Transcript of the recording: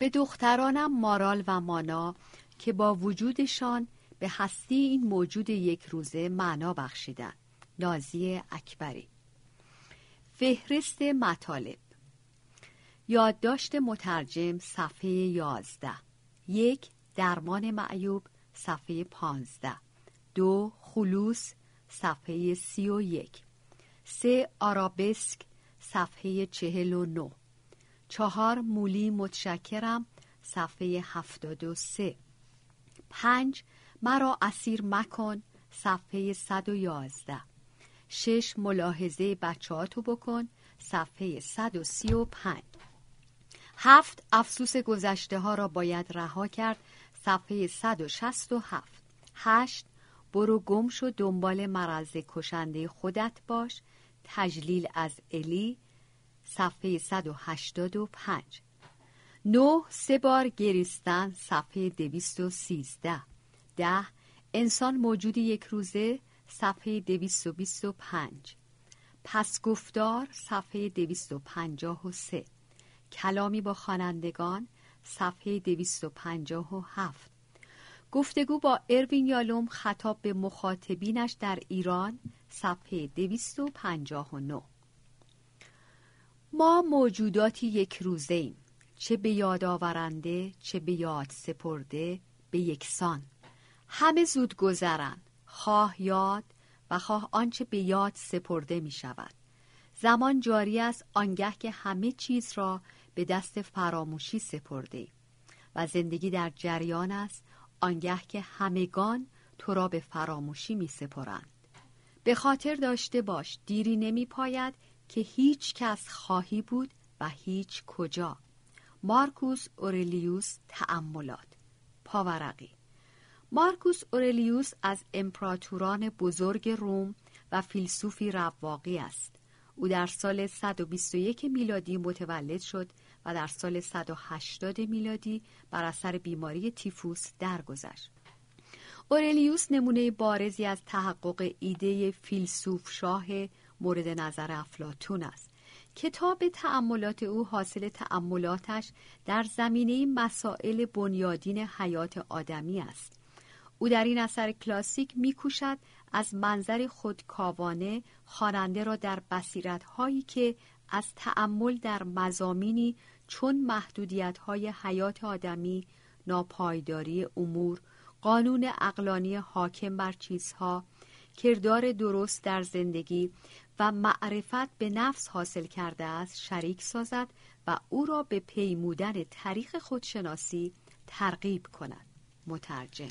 به دخترانم مارال و مانا که با وجودشان به هستی این موجود یک روزه معنا بخشیدن. نازی اکبری. فهرست مطالب. یادداشت مترجم صفحه یازده. یک درمان معیوب صفحه پانزده. دو خلوص صفحه سی و یک. سه آرابسک صفحه چهل و نو چهار مولی متشکرم صفحه هفتاد و سه. پنج مرا اسیر مکن صفحه صد و یازده. شش ملاحظه بچهاتو بکن صفحه صد و سی و پنج. هفت افسوس گذشته ها را باید رها کرد صفحه 167 هشت برو گم شو دنبال مرض کشنده خودت باش تجلیل از الی صفحه 185 نه سه بار گریستن صفحه 213 ده انسان موجود یک روزه صفحه 225 پس گفتار صفحه 253 کلامی با خوانندگان صفحه 257 گفتگو با اروین یالوم خطاب به مخاطبینش در ایران صفحه 259 ما موجوداتی یک روزه ایم. چه به یاد آورنده چه به یاد سپرده به یکسان. همه زود گذرن. خواه یاد و خواه آنچه به یاد سپرده می شود. زمان جاری است آنگه که همه چیز را به دست فراموشی سپرده و زندگی در جریان است آنگه که همگان تو را به فراموشی می سپرند. به خاطر داشته باش دیری نمی پاید که هیچ کس خواهی بود و هیچ کجا. مارکوس اورلیوس تأملات. پاورقی. مارکوس اورلیوس از امپراتوران بزرگ روم و فیلسوفی رواقی است. او در سال 121 میلادی متولد شد و در سال 180 میلادی بر اثر بیماری تیفوس درگذشت. اورلیوس نمونه بارزی از تحقق ایده فیلسوف شاه مورد نظر افلاتون است. کتاب تأملات او حاصل تأملاتش در زمینه مسائل بنیادین حیات آدمی است. او در این اثر کلاسیک میکوشد از منظر خودکاوانه خواننده را در بصیرت هایی که از تأمل در مزامینی چون محدودیت های حیات آدمی، ناپایداری امور، قانون اقلانی حاکم بر چیزها، کردار درست در زندگی و معرفت به نفس حاصل کرده است شریک سازد و او را به پیمودن تاریخ خودشناسی ترغیب کند. مترجم